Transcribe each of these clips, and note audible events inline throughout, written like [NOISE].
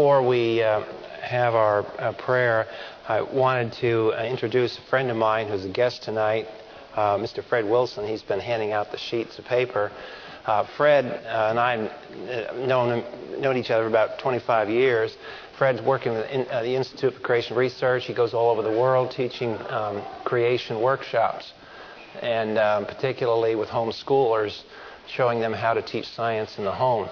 before we uh, have our uh, prayer, I wanted to uh, introduce a friend of mine who's a guest tonight, Mr. Fred Wilson. He's been handing out the sheets of paper. Fred and I have known, known each other about 25 years. Fred's working with the Institute for Creation Research. He goes all over the world teaching um, creation workshops, and um, particularly with homeschoolers, showing them how to teach science in the home.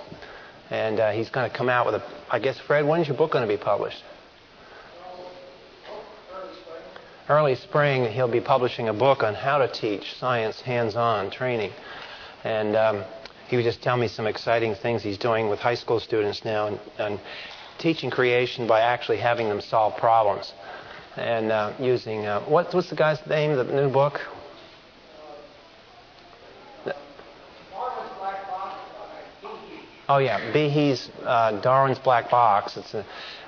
And uh, he's going to come out with a. I guess, Fred, when's your book going to be published? Early spring, he'll be publishing a book on how to teach science hands-on training, and um, he was just telling me some exciting things he's doing with high school students now, and, and teaching creation by actually having them solve problems, and uh, using uh, what, what's the guy's name? The new book? Oh yeah, Behe's uh, Darwin's Black Box. It's a,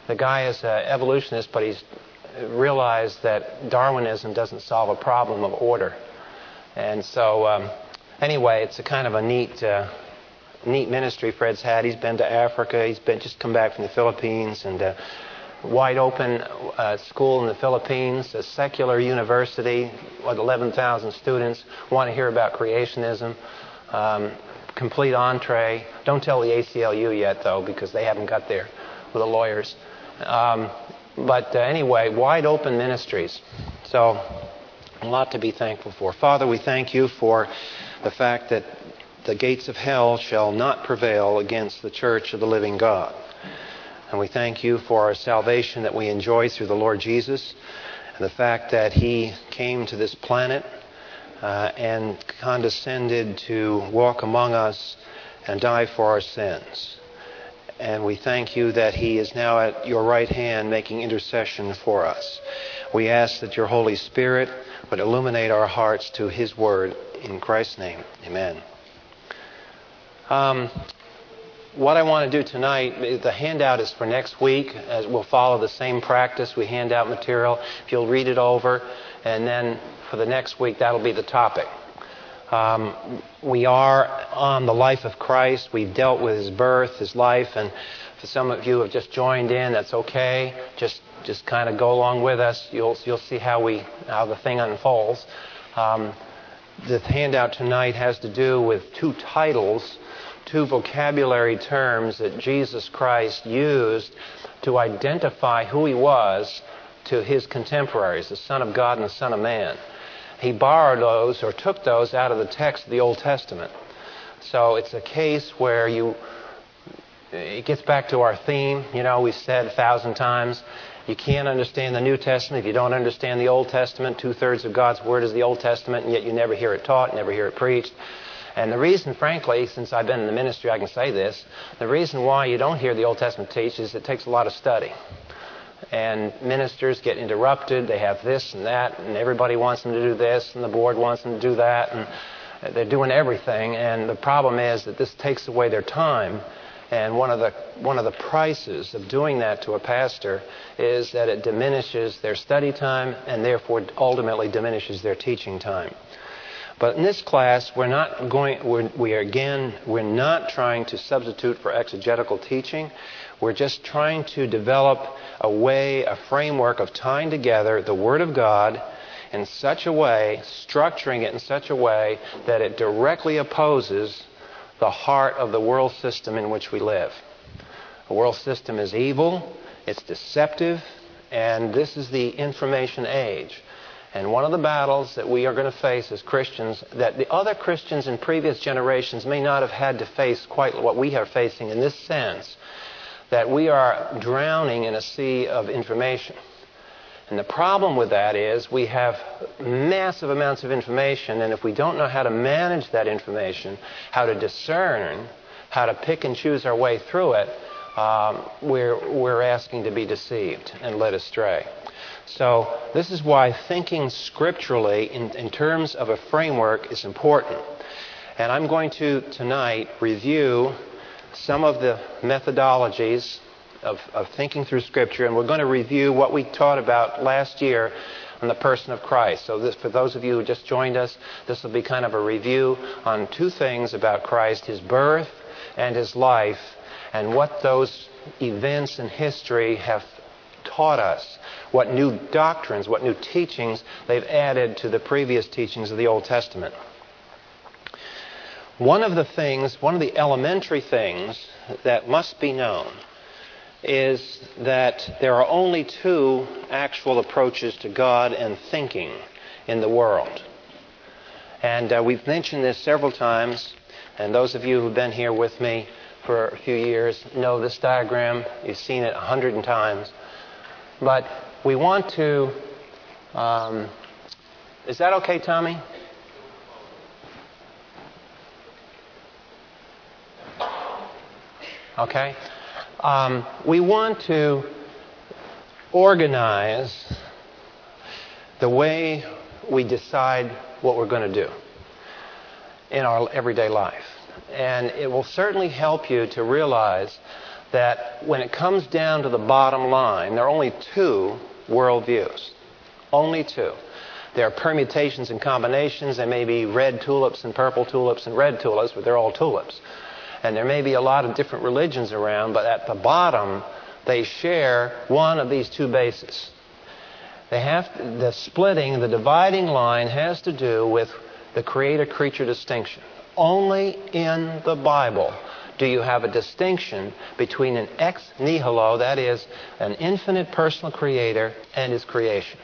the guy is an evolutionist, but he's realized that Darwinism doesn't solve a problem of order. And so, um, anyway, it's a kind of a neat, uh, neat ministry Fred's had. He's been to Africa. He's been just come back from the Philippines and. Uh, wide open uh, school in the Philippines, a secular university with 11,000 students, want to hear about creationism. Um, complete entree. Don't tell the ACLU yet, though, because they haven't got there with the lawyers. Um, but uh, anyway, wide open ministries. So, a lot to be thankful for. Father, we thank you for the fact that the gates of hell shall not prevail against the church of the living God. And we thank you for our salvation that we enjoy through the Lord Jesus and the fact that he came to this planet uh, and condescended to walk among us and die for our sins. And we thank you that He is now at your right hand making intercession for us. We ask that your Holy Spirit would illuminate our hearts to His word. In Christ's name, amen. Um, what I want to do tonight, the handout is for next week. We'll follow the same practice. We hand out material. If you'll read it over, and then for the next week, that'll be the topic. Um, we are on the life of Christ. We've dealt with his birth, his life, and for some of you who have just joined in, that's okay. Just just kind of go along with us. You'll you'll see how we how the thing unfolds. Um, the handout tonight has to do with two titles, two vocabulary terms that Jesus Christ used to identify who he was to his contemporaries, the Son of God and the Son of Man. He borrowed those or took those out of the text of the Old Testament. So it's a case where you, it gets back to our theme. You know, we've said a thousand times, you can't understand the New Testament if you don't understand the Old Testament. Two thirds of God's Word is the Old Testament, and yet you never hear it taught, never hear it preached. And the reason, frankly, since I've been in the ministry, I can say this the reason why you don't hear the Old Testament teach is it takes a lot of study and ministers get interrupted. They have this and that, and everybody wants them to do this, and the board wants them to do that, and they're doing everything. And the problem is that this takes away their time. And one of the one of the prices of doing that to a pastor is that it diminishes their study time and therefore ultimately diminishes their teaching time. But in this class, we're not going. We're, we are again. We're not trying to substitute for exegetical teaching. We're just trying to develop a way, a framework of tying together the Word of God in such a way, structuring it in such a way that it directly opposes the heart of the world system in which we live. The world system is evil, it's deceptive, and this is the information age. And one of the battles that we are going to face as Christians, that the other Christians in previous generations may not have had to face quite what we are facing in this sense, that we are drowning in a sea of information. And the problem with that is we have massive amounts of information, and if we don't know how to manage that information, how to discern, how to pick and choose our way through it, um, we're, we're asking to be deceived and led astray. So, this is why thinking scripturally in, in terms of a framework is important. And I'm going to tonight review some of the methodologies of, of thinking through Scripture, and we're going to review what we taught about last year on the person of Christ. So, this, for those of you who just joined us, this will be kind of a review on two things about Christ his birth and his life, and what those events in history have taught us, what new doctrines, what new teachings they've added to the previous teachings of the Old Testament. One of the things, one of the elementary things that must be known is that there are only two actual approaches to God and thinking in the world. And uh, we've mentioned this several times, and those of you who've been here with me for a few years know this diagram. You've seen it a hundred times. But we want to. Um, is that okay, Tommy? Okay? Um, we want to organize the way we decide what we're going to do in our everyday life. And it will certainly help you to realize that when it comes down to the bottom line, there are only two worldviews. Only two. There are permutations and combinations. There may be red tulips and purple tulips and red tulips, but they're all tulips. And there may be a lot of different religions around, but at the bottom, they share one of these two bases. They have to, the splitting, the dividing line has to do with the creator creature distinction. Only in the Bible do you have a distinction between an ex nihilo, that is, an infinite personal creator, and his creation.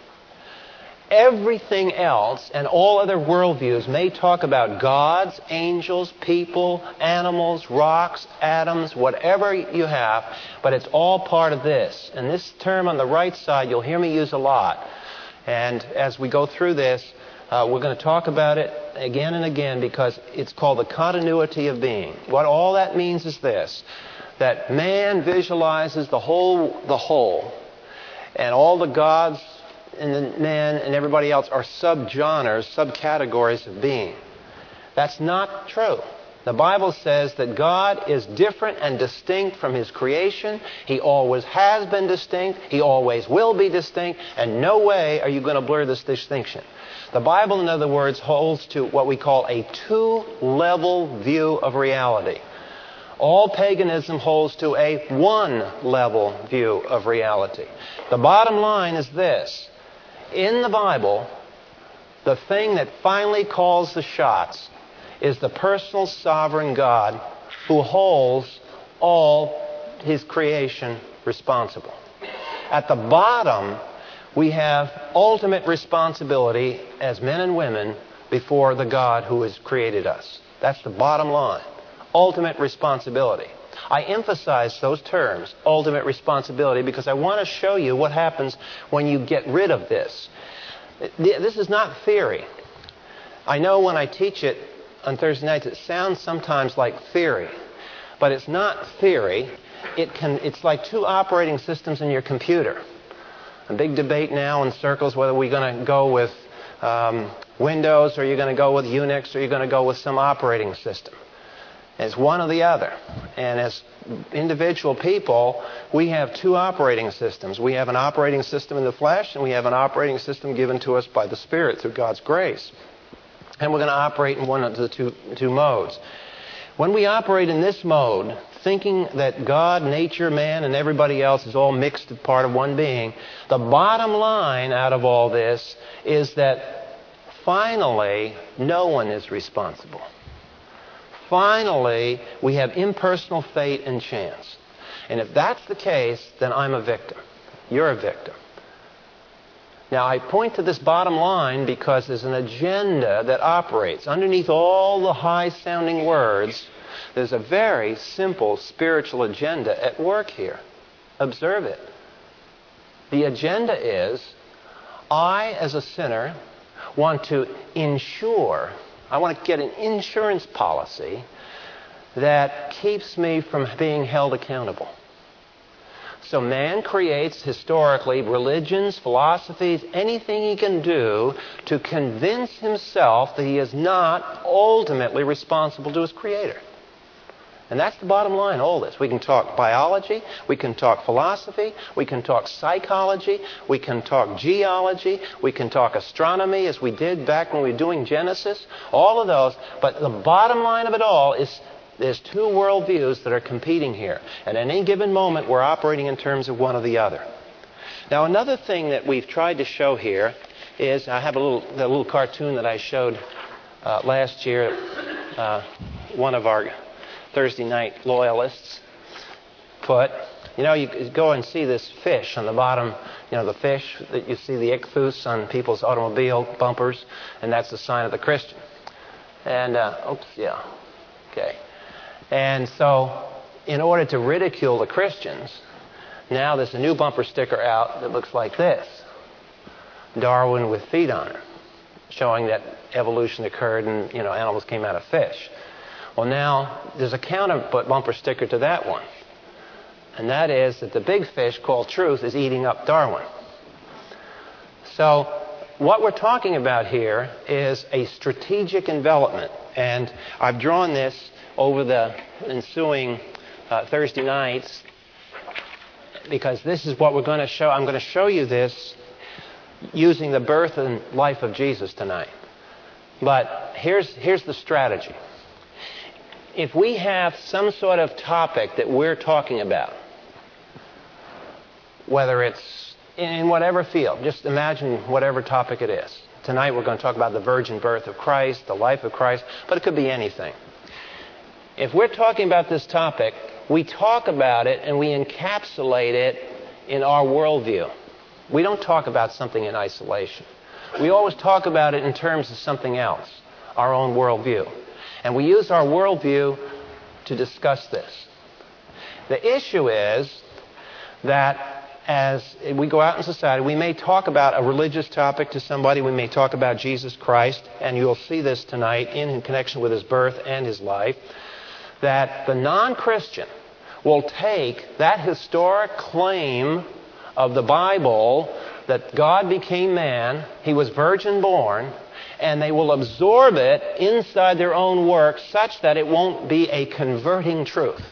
Everything else and all other worldviews may talk about gods, angels, people, animals, rocks, atoms, whatever you have, but it's all part of this. And this term on the right side, you'll hear me use a lot. And as we go through this, uh, we're going to talk about it again and again because it's called the continuity of being. What all that means is this that man visualizes the whole, the whole, and all the gods and the man and everybody else are subgenres, subcategories of being. That's not true. The Bible says that God is different and distinct from His creation. He always has been distinct. He always will be distinct. And no way are you going to blur this distinction. The Bible, in other words, holds to what we call a two level view of reality. All paganism holds to a one level view of reality. The bottom line is this in the Bible, the thing that finally calls the shots is the personal sovereign God who holds all his creation responsible. At the bottom, we have ultimate responsibility as men and women before the God who has created us. That's the bottom line. Ultimate responsibility. I emphasize those terms, ultimate responsibility, because I want to show you what happens when you get rid of this. This is not theory. I know when I teach it on Thursday nights, it sounds sometimes like theory, but it's not theory. It can, it's like two operating systems in your computer a big debate now in circles whether we're going to go with um, Windows or you're going to go with Unix or you're going to go with some operating system. It's one or the other. And as individual people, we have two operating systems. We have an operating system in the flesh, and we have an operating system given to us by the Spirit through God's grace. And we're going to operate in one of the two, two modes. When we operate in this mode, thinking that God, nature, man, and everybody else is all mixed part of one being, the bottom line out of all this is that finally no one is responsible. Finally, we have impersonal fate and chance. And if that's the case, then I'm a victim. You're a victim. Now, I point to this bottom line because there's an agenda that operates underneath all the high sounding words there's a very simple spiritual agenda at work here. Observe it. The agenda is I, as a sinner, want to ensure, I want to get an insurance policy that keeps me from being held accountable. So man creates historically religions, philosophies, anything he can do to convince himself that he is not ultimately responsible to his creator. And that's the bottom line, all this. We can talk biology, we can talk philosophy, we can talk psychology, we can talk geology, we can talk astronomy as we did back when we were doing Genesis, all of those. But the bottom line of it all is There's two worldviews that are competing here. And at any given moment, we're operating in terms of one or the other. Now, another thing that we've tried to show here is I have a little, little cartoon that I showed uh, last year. Uh, one of our Thursday night loyalists put. You know, you go and see this fish on the bottom, you know, the fish that you see the ichthus on people's automobile bumpers, and that's the sign of the Christian. And, uh, oops, yeah, okay. And so, in order to ridicule the Christians, now there's a new bumper sticker out that looks like this Darwin with feet on it, showing that evolution occurred and, you know, animals came out of fish. Well, now there's a counter but bumper sticker to that one. And that is that the big fish called truth is eating up Darwin. So, what we're talking about here is a strategic envelopment. And I've drawn this over the ensuing uh, Thursday nights because this is what we're going to show. I'm going to show you this using the birth and life of Jesus tonight. But here's, here's the strategy. If we have some sort of topic that we're talking about, whether it's in whatever field, just imagine whatever topic it is. Tonight we're going to talk about the virgin birth of Christ, the life of Christ, but it could be anything. If we're talking about this topic, we talk about it and we encapsulate it in our worldview. We don't talk about something in isolation. We always talk about it in terms of something else, our own worldview. And we use our worldview to discuss this. The issue is that as we go out in society, we may talk about a religious topic to somebody, we may talk about Jesus Christ, and you'll see this tonight in connection with his birth and his life, that the non Christian will take that historic claim of the Bible that God became man, he was virgin born, and they will absorb it inside their own work such that it won't be a converting truth.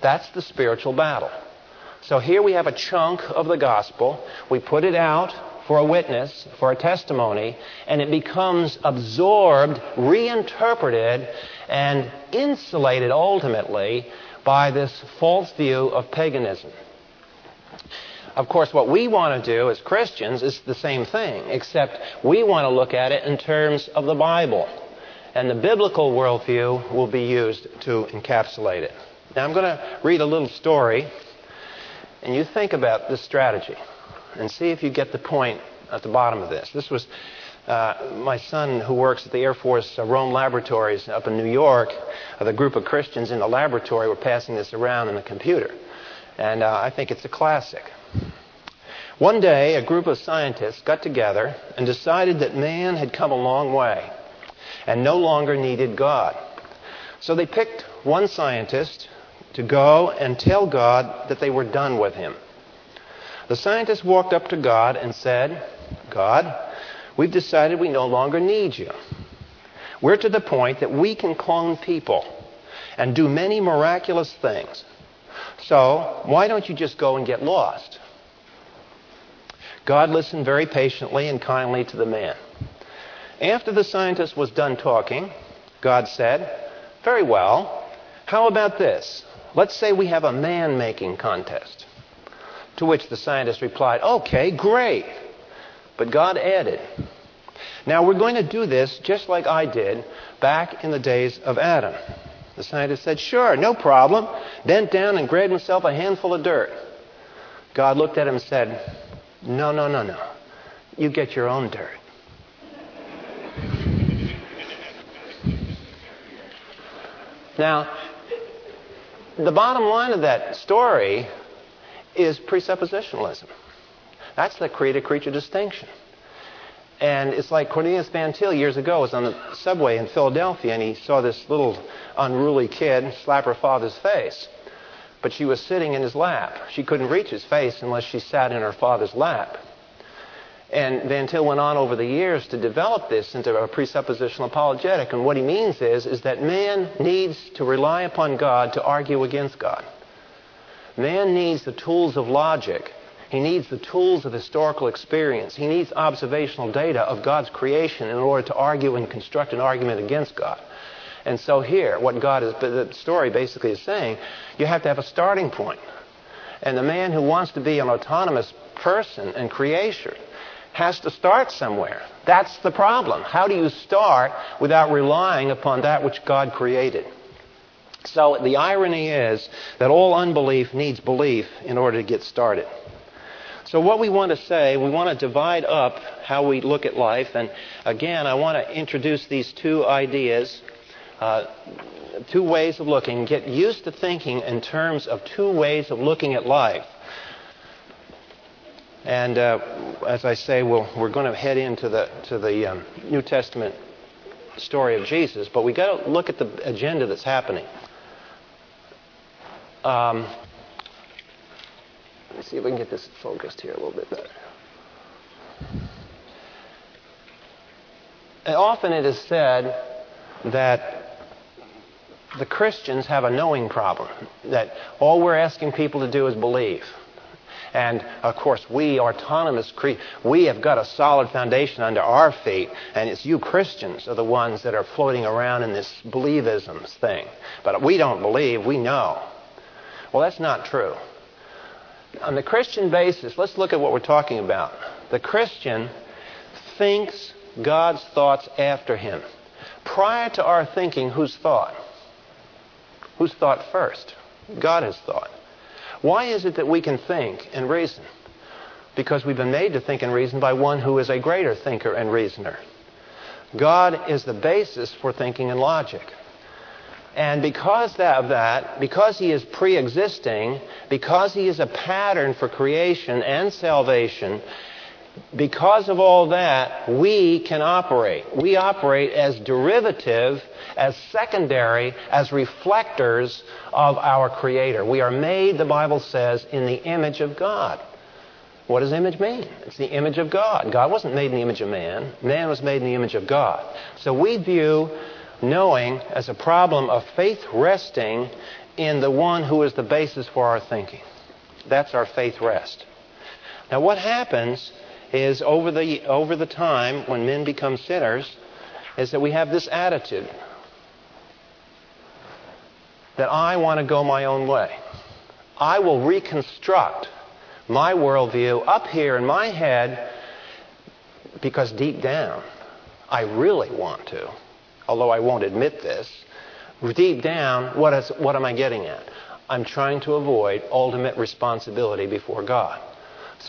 That's the spiritual battle. So here we have a chunk of the gospel. We put it out for a witness, for a testimony, and it becomes absorbed, reinterpreted, and insulated ultimately by this false view of paganism. Of course, what we want to do as Christians is the same thing, except we want to look at it in terms of the Bible. And the biblical worldview will be used to encapsulate it. Now, I'm going to read a little story, and you think about this strategy and see if you get the point at the bottom of this. This was uh, my son, who works at the Air Force uh, Rome Laboratories up in New York. Uh, the group of Christians in the laboratory were passing this around in the computer. And uh, I think it's a classic. One day, a group of scientists got together and decided that man had come a long way and no longer needed God. So they picked one scientist to go and tell God that they were done with him. The scientist walked up to God and said, God, we've decided we no longer need you. We're to the point that we can clone people and do many miraculous things. So, why don't you just go and get lost? God listened very patiently and kindly to the man. After the scientist was done talking, God said, Very well. How about this? Let's say we have a man making contest. To which the scientist replied, Okay, great. But God added, Now we're going to do this just like I did back in the days of Adam. The scientist said, Sure, no problem. Bent down and grabbed himself a handful of dirt. God looked at him and said, no, no, no, no. You get your own dirt. Now, the bottom line of that story is presuppositionalism. That's the creator creature distinction. And it's like Cornelius Van Til years ago was on the subway in Philadelphia and he saw this little unruly kid slap her father's face but she was sitting in his lap. She couldn't reach his face unless she sat in her father's lap. And Van Til went on over the years to develop this into a presuppositional apologetic. And what he means is, is that man needs to rely upon God to argue against God. Man needs the tools of logic. He needs the tools of historical experience. He needs observational data of God's creation in order to argue and construct an argument against God. And so here, what God is, the story basically is saying, you have to have a starting point. And the man who wants to be an autonomous person and creator has to start somewhere. That's the problem. How do you start without relying upon that which God created? So the irony is that all unbelief needs belief in order to get started. So, what we want to say, we want to divide up how we look at life. And again, I want to introduce these two ideas, uh, two ways of looking. Get used to thinking in terms of two ways of looking at life. And uh, as I say, we we are going to head into the, to the um, New Testament story of Jesus, but we've got to look at the agenda that's happening. Um, let me see if we can get this focused here a little bit better. Often it is said that the Christians have a knowing problem, that all we're asking people to do is believe. And of course, we autonomous cre- we have got a solid foundation under our feet, and it's you Christians are the ones that are floating around in this believisms thing. But we don't believe, we know. Well, that's not true. On the Christian basis, let's look at what we're talking about. The Christian thinks God's thoughts after him. Prior to our thinking, whose thought? Whose thought first? God has thought. Why is it that we can think and reason? Because we've been made to think and reason by one who is a greater thinker and reasoner. God is the basis for thinking and logic. And because of that, because he is pre existing, because he is a pattern for creation and salvation, because of all that, we can operate. We operate as derivative, as secondary, as reflectors of our Creator. We are made, the Bible says, in the image of God. What does image mean? It's the image of God. God wasn't made in the image of man. Man was made in the image of God. So we view knowing as a problem of faith resting in the one who is the basis for our thinking. That's our faith rest. Now, what happens is over the, over the time when men become sinners, is that we have this attitude that I want to go my own way. I will reconstruct my worldview up here in my head because deep down, I really want to although I won't admit this, deep down, what, is, what am I getting at? I'm trying to avoid ultimate responsibility before God.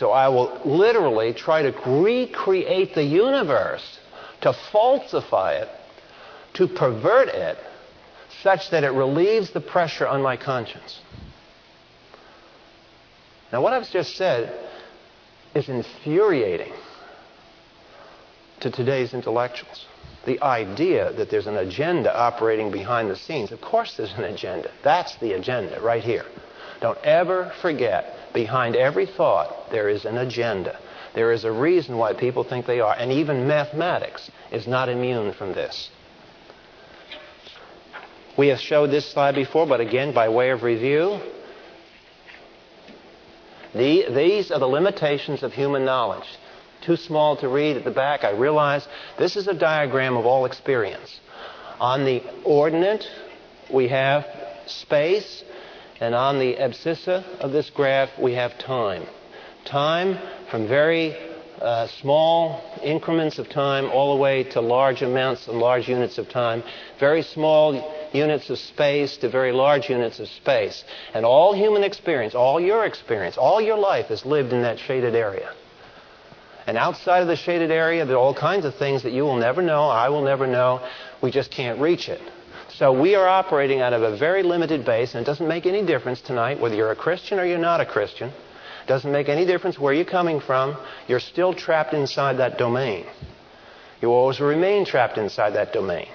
So I will literally try to recreate the universe, to falsify it, to pervert it, such that it relieves the pressure on my conscience. Now, what I've just said is infuriating to today's intellectuals the idea that there's an agenda operating behind the scenes. Of course, there's an agenda. That's the agenda right here. Don't ever forget, behind every thought, there is an agenda. There is a reason why people think they are. And even mathematics is not immune from this. We have showed this slide before, but again, by way of review, the, these are the limitations of human knowledge too small to read at the back, I realize this is a diagram of all experience. On the ordinate, we have space, and on the abscissa of this graph, we have time. Time from very uh, small increments of time all the way to large amounts and large units of time, very small units of space to very large units of space. And all human experience, all your experience, all your life is lived in that shaded area. And outside of the shaded area, there are all kinds of things that you will never know, I will never know. We just can't reach it. So we are operating out of a very limited base, and it doesn't make any difference tonight whether you're a Christian or you're not a Christian. It doesn't make any difference where you're coming from. You're still trapped inside that domain. You always remain trapped inside that domain.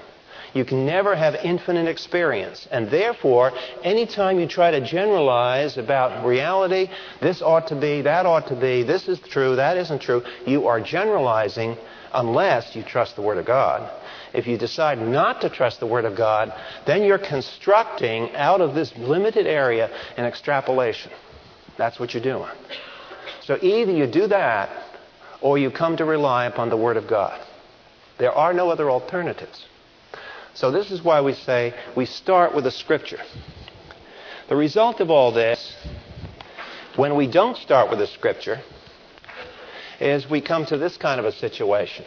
You can never have infinite experience. And therefore, anytime you try to generalize about reality, this ought to be, that ought to be, this is true, that isn't true, you are generalizing unless you trust the Word of God. If you decide not to trust the Word of God, then you're constructing out of this limited area an extrapolation. That's what you're doing. So either you do that or you come to rely upon the Word of God. There are no other alternatives. So, this is why we say we start with a scripture. The result of all this, when we don't start with a scripture, is we come to this kind of a situation.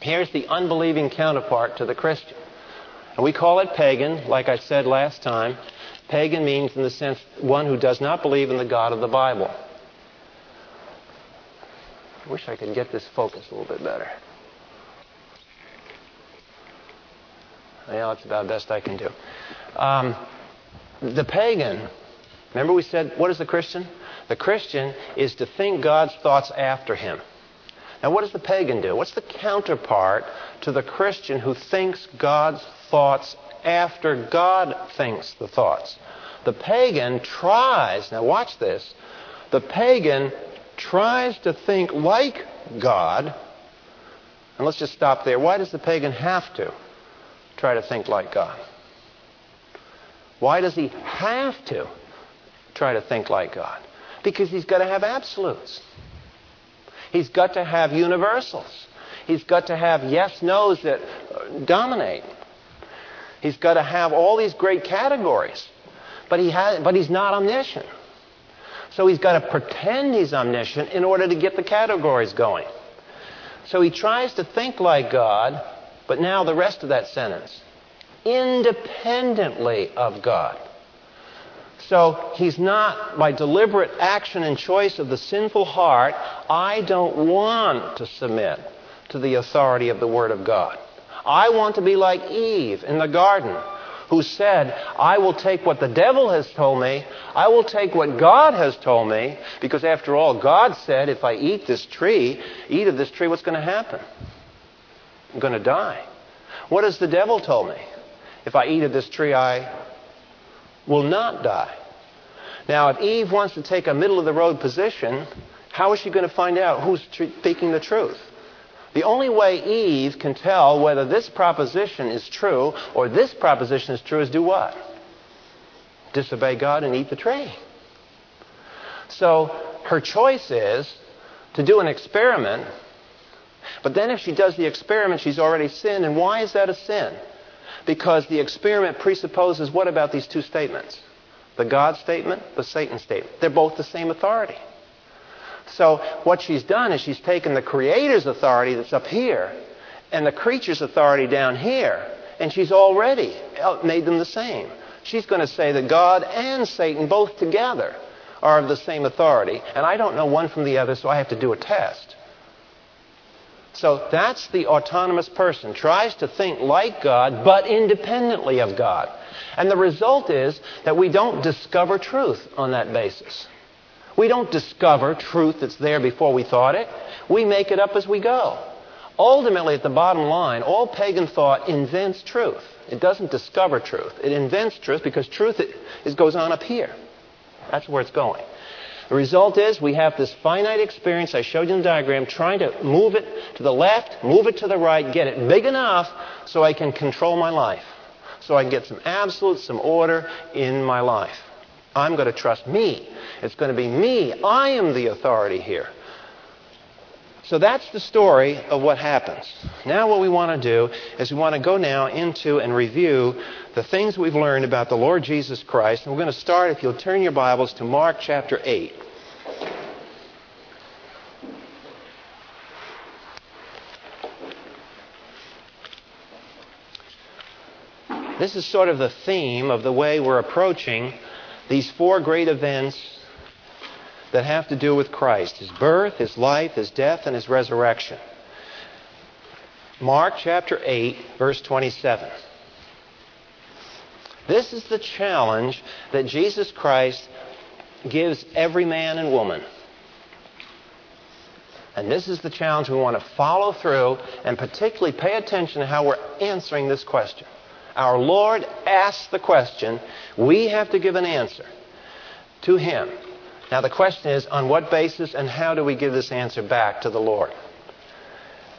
Here's the unbelieving counterpart to the Christian. And we call it pagan, like I said last time. Pagan means, in the sense, one who does not believe in the God of the Bible. I wish I could get this focused a little bit better. Yeah, that's about best I can do. Um, the pagan, remember we said, what is the Christian? The Christian is to think God's thoughts after him. Now, what does the pagan do? What's the counterpart to the Christian who thinks God's thoughts after God thinks the thoughts? The pagan tries, now watch this, the pagan tries to think like God. And let's just stop there. Why does the pagan have to try to think like God? Why does he have to try to think like God? Because he's got to have absolutes. He's got to have universals. He's got to have yes nos that uh, dominate. He's got to have all these great categories. But, he has, but he's not omniscient. So he's got to pretend he's omniscient in order to get the categories going. So he tries to think like God, but now the rest of that sentence independently of God. So he's not, by deliberate action and choice of the sinful heart, I don't want to submit to the authority of the Word of God. I want to be like Eve in the garden, who said, I will take what the devil has told me, I will take what God has told me, because after all, God said, if I eat this tree, eat of this tree, what's going to happen? I'm going to die. What has the devil told me? If I eat of this tree, I will not die. Now, if Eve wants to take a middle of the road position, how is she going to find out who's speaking the truth? The only way Eve can tell whether this proposition is true or this proposition is true is do what? Disobey God and eat the tree. So her choice is to do an experiment, but then if she does the experiment, she's already sinned. And why is that a sin? Because the experiment presupposes what about these two statements? The God statement, the Satan statement. They're both the same authority. So what she's done is she's taken the Creator's authority that's up here and the creature's authority down here, and she's already made them the same. She's going to say that God and Satan both together are of the same authority, and I don't know one from the other, so I have to do a test. So that's the autonomous person. Tries to think like God, but independently of God. And the result is that we don't discover truth on that basis. We don't discover truth that's there before we thought it. We make it up as we go. Ultimately, at the bottom line, all pagan thought invents truth. It doesn't discover truth. It invents truth because truth is, goes on up here. That's where it's going. The result is we have this finite experience I showed you in the diagram, trying to move it to the left, move it to the right, get it big enough so I can control my life, so I can get some absolute, some order in my life. I'm going to trust me. It's going to be me. I am the authority here. So that's the story of what happens. Now, what we want to do is we want to go now into and review the things we've learned about the Lord Jesus Christ. And we're going to start, if you'll turn your Bibles, to Mark chapter 8. This is sort of the theme of the way we're approaching these four great events that have to do with Christ his birth, his life, his death, and his resurrection. Mark chapter 8, verse 27. This is the challenge that Jesus Christ gives every man and woman. And this is the challenge we want to follow through and particularly pay attention to how we're answering this question. Our Lord asks the question, we have to give an answer to Him. Now, the question is on what basis and how do we give this answer back to the Lord?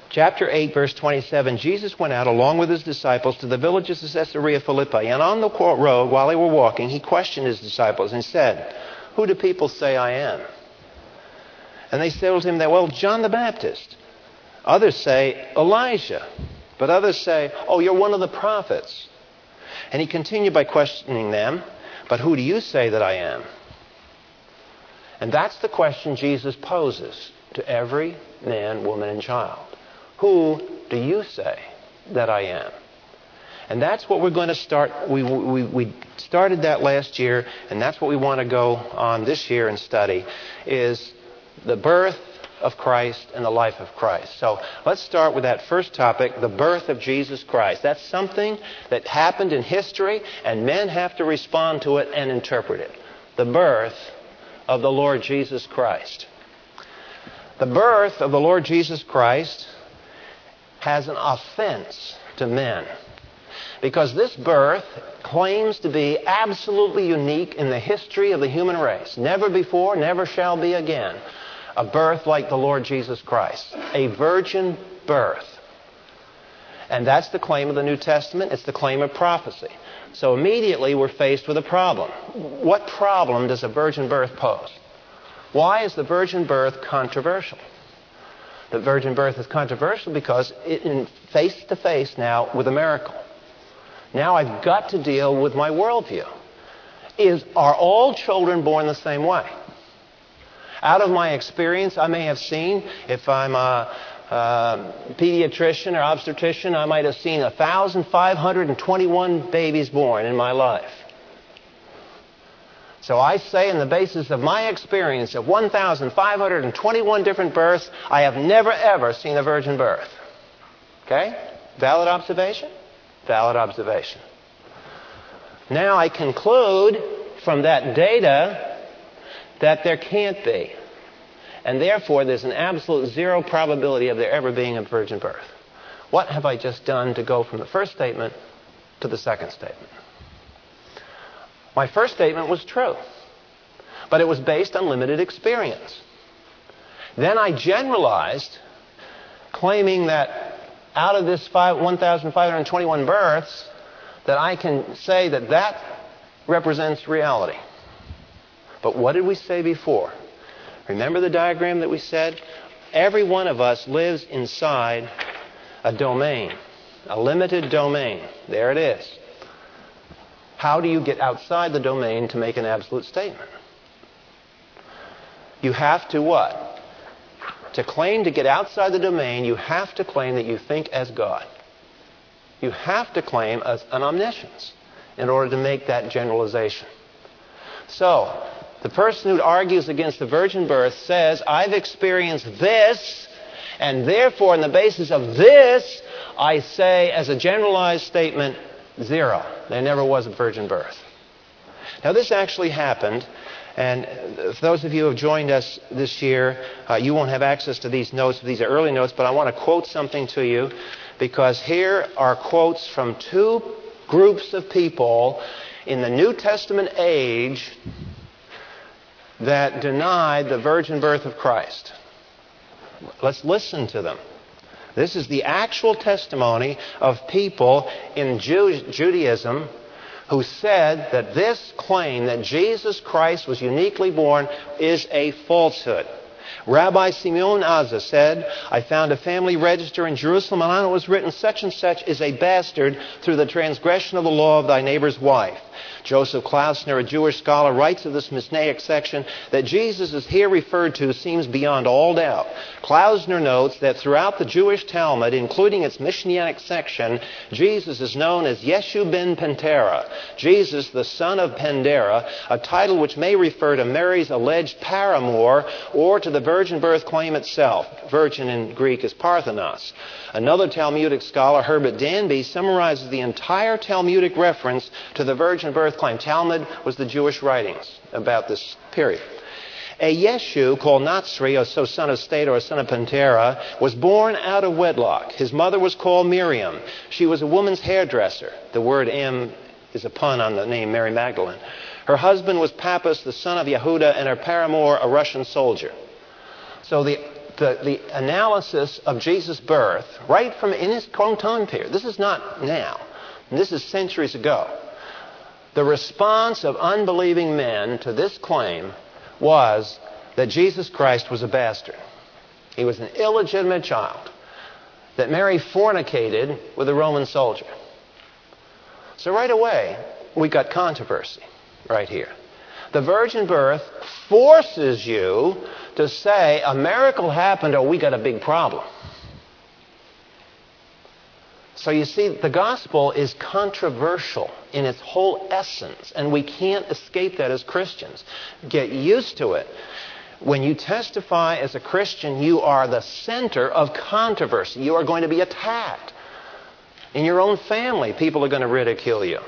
Chapter 8, verse 27 Jesus went out along with his disciples to the villages of Caesarea Philippi, and on the road, while they were walking, he questioned his disciples and said, Who do people say I am? And they said to him that, Well, John the Baptist. Others say Elijah But others say, Oh, you're one of the prophets. And he continued by questioning them, But who do you say that I am? And that's the question Jesus poses to every man, woman, and child. Who do you say that I am? And that's what we're going to start. We, we, we started that last year, and that's what we want to go on this year and study, is the birth of Christ and the life of Christ. So let's start with that first topic, the birth of Jesus Christ. That's something that happened in history, and men have to respond to it and interpret it. The birth of the Lord Jesus Christ. The birth of the Lord Jesus Christ has an offense to men. Because this birth claims to be absolutely unique in the history of the human race. Never before, never shall be again. A birth like the Lord Jesus Christ. A virgin birth. And that's the claim of the New Testament. It's the claim of prophecy. So immediately we're faced with a problem. What problem does a virgin birth pose? Why is the virgin birth controversial? The virgin birth is controversial because it's face to face now with a miracle. Now I've got to deal with my worldview. Is, are all children born the same way? Out of my experience, I may have seen, if I'm a, a pediatrician or obstetrician, I might have seen 1,521 babies born in my life. So I say, in the basis of my experience of 1,521 different births, I have never ever seen a virgin birth. Okay? Valid observation? Valid observation. Now I conclude from that data that there can't be. And therefore, there's an absolute zero probability of there ever being a virgin birth. What have I just done to go from the first statement to the second statement? My first statement was true, but it was based on limited experience. Then I generalized, claiming that out of this 1,521 births, that I can say that that represents reality. But what did we say before? Remember the diagram that we said? Every one of us lives inside a domain, a limited domain. There it is. How do you get outside the domain to make an absolute statement? You have to what? To claim to get outside the domain, you have to claim that you think as God. You have to claim as an omniscience in order to make that generalization. So, the person who argues against the virgin birth says, I've experienced this, and therefore, on the basis of this, I say, as a generalized statement, zero. There never was a virgin birth. Now, this actually happened and for those of you who have joined us this year, uh, you won't have access to these notes. These are early notes, but I want to quote something to you because here are quotes from two groups of people in the New Testament age that denied the virgin birth of Christ. Let's listen to them. This is the actual testimony of people in Judaism who said that this claim that Jesus Christ was uniquely born is a falsehood. Rabbi Simeon Azza said, I found a family register in Jerusalem, and on it was written, Such and such is a bastard through the transgression of the law of thy neighbor's wife. Joseph Klausner, a Jewish scholar, writes of this Mishnaic section that Jesus is here referred to seems beyond all doubt. Klausner notes that throughout the Jewish Talmud, including its Mishnaic section, Jesus is known as Yeshu ben Pentera, Jesus the son of Pendera, a title which may refer to Mary's alleged paramour or to the virgin birth claim itself. Virgin in Greek is Parthenos. Another Talmudic scholar, Herbert Danby, summarizes the entire Talmudic reference to the virgin birth claim. Talmud was the Jewish writings about this period. A Yeshu called Natsri, or so son of state or son of Pentera, was born out of wedlock. His mother was called Miriam. She was a woman's hairdresser. The word M is a pun on the name Mary Magdalene. Her husband was Pappus, the son of Yehuda, and her paramour, a Russian soldier. So the the, the analysis of Jesus' birth right from in his own time period. This is not now. This is centuries ago. The response of unbelieving men to this claim was that Jesus Christ was a bastard. He was an illegitimate child. that Mary fornicated with a Roman soldier. So right away, we got controversy right here. The virgin birth forces you to say a miracle happened or we got a big problem. So you see, the gospel is controversial in its whole essence, and we can't escape that as Christians. Get used to it. When you testify as a Christian, you are the center of controversy. You are going to be attacked. In your own family, people are going to ridicule you.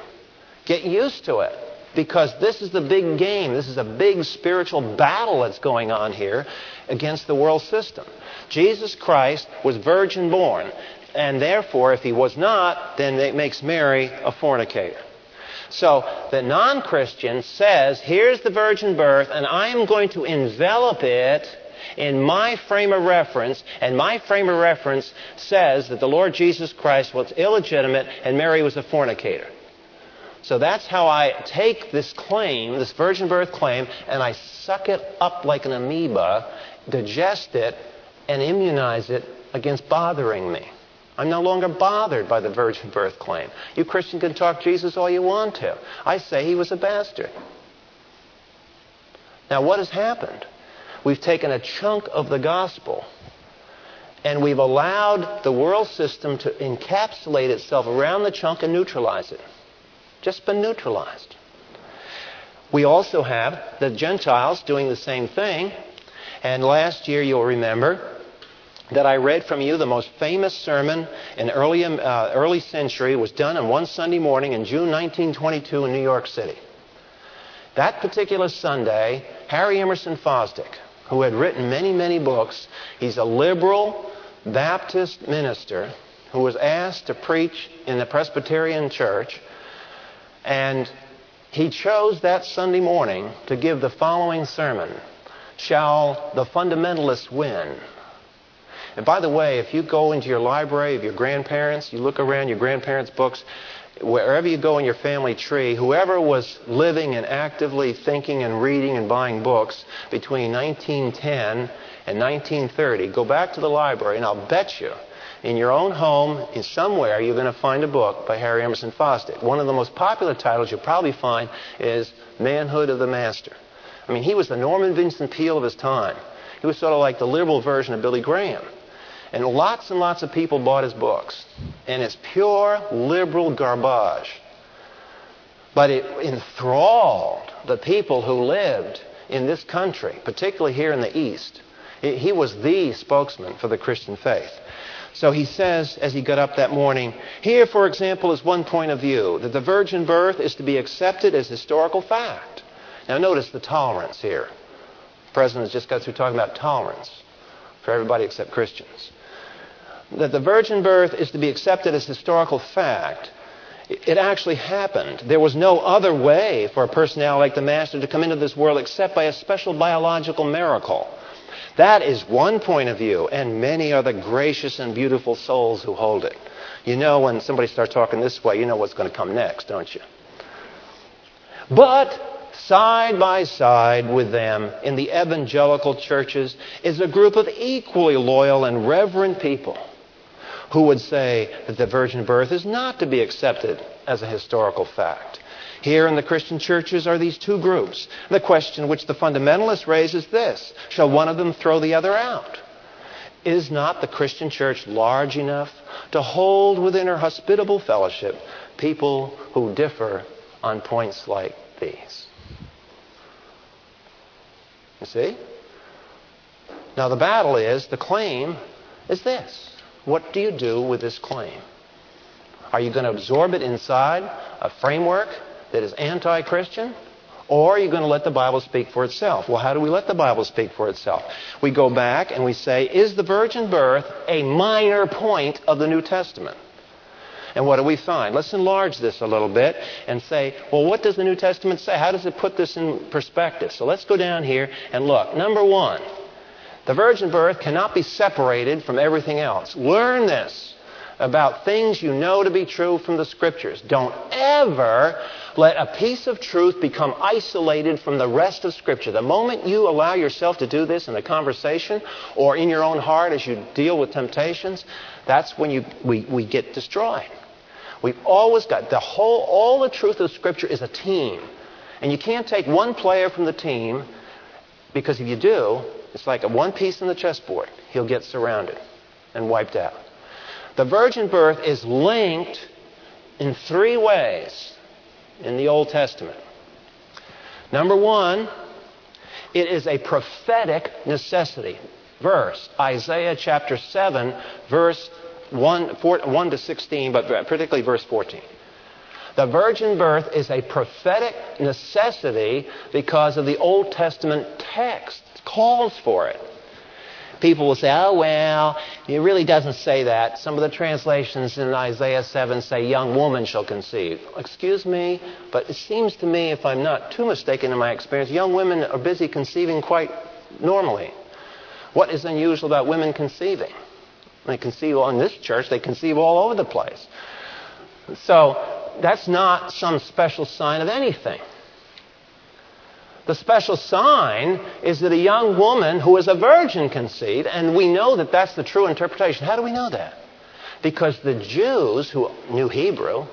Get used to it because this is the big game. This is a big spiritual battle that's going on here against the world system. Jesus Christ was virgin born, and therefore, if he was not, then it makes Mary a fornicator. So the non Christian says, Here's the virgin birth, and I am going to envelop it in my frame of reference, and my frame of reference says that the Lord Jesus Christ was illegitimate and Mary was a fornicator. So that's how I take this claim, this virgin birth claim, and I suck it up like an amoeba, digest it, and immunize it against bothering me. I'm no longer bothered by the virgin birth claim. You Christian can talk Jesus all you want to. I say he was a bastard. Now, what has happened? We've taken a chunk of the gospel and we've allowed the world system to encapsulate itself around the chunk and neutralize it. Just been neutralized. We also have the Gentiles doing the same thing. And last year, you'll remember, that I read from you, the most famous sermon in early, uh, early century, was done on one Sunday morning in June 1922 in New York City. That particular Sunday, Harry Emerson Fosdick, who had written many, many books, he's a liberal Baptist minister who was asked to preach in the Presbyterian church, and he chose that Sunday morning to give the following sermon Shall the fundamentalists win? And by the way, if you go into your library of your grandparents, you look around your grandparents' books, wherever you go in your family tree, whoever was living and actively thinking and reading and buying books between 1910 and 1930, go back to the library and I'll bet you in your own home, in somewhere, you're going to find a book by Harry Emerson Fosdick. One of the most popular titles you'll probably find is Manhood of the Master. I mean, he was the Norman Vincent Peale of his time. He was sort of like the liberal version of Billy Graham. And lots and lots of people bought his books. And it's pure liberal garbage. But it enthralled the people who lived in this country, particularly here in the East. He was the spokesman for the Christian faith. So he says, as he got up that morning, here, for example, is one point of view that the virgin birth is to be accepted as historical fact. Now, notice the tolerance here. The president has just got through talking about tolerance for everybody except Christians that the virgin birth is to be accepted as historical fact. It actually happened. There was no other way for a personality like the Master to come into this world except by a special biological miracle. That is one point of view, and many are the gracious and beautiful souls who hold it. You know, when somebody starts talking this way, you know what's going to come next, don't you? But side by side with them in the evangelical churches is a group of equally loyal and reverent people who would say that the virgin birth is not to be accepted as a historical fact. Here in the Christian churches are these two groups. The question which the fundamentalist raise is this Shall one of them throw the other out? Is not the Christian church large enough to hold within her hospitable fellowship people who differ on points like these? You see? Now, the battle is, the claim is this what do you do with this claim? Are you going to absorb it inside a framework that is anti Christian? Or are you going to let the Bible speak for itself? Well, how do we let the Bible speak for itself? We go back and we say, is the virgin birth a minor point of the New Testament? And what do we find? Let's enlarge this a little bit and say, well, what does the New Testament say? How does it put this in perspective? So let's go down here and look. Number one, the virgin birth cannot be separated from everything else. Learn this about things you know to be true from the scriptures. Don't ever let a piece of truth become isolated from the rest of Scripture. The moment you allow yourself to do this in a conversation or in your own heart as you deal with temptations, that's when you, we, we get destroyed. We've always got the whole, all the truth of Scripture is a team. And you can't take one player from the team because if you do, it's like one piece in the chessboard. He'll get surrounded and wiped out. The virgin birth is linked in three ways in the Old Testament. Number one, it is a prophetic necessity. Verse, Isaiah chapter 7, verse 1, 4, 1 to 16, but particularly verse 14. The virgin birth is a prophetic necessity because of the Old Testament text calls for it. People will say, oh, well, it really doesn't say that. Some of the translations in Isaiah 7 say, young woman shall conceive. Excuse me, but it seems to me, if I'm not too mistaken in my experience, young women are busy conceiving quite normally. What is unusual about women conceiving? They conceive in this church, they conceive all over the place. So that's not some special sign of anything. The special sign is that a young woman who is a virgin conceived, and we know that that's the true interpretation. How do we know that? Because the Jews who knew Hebrew,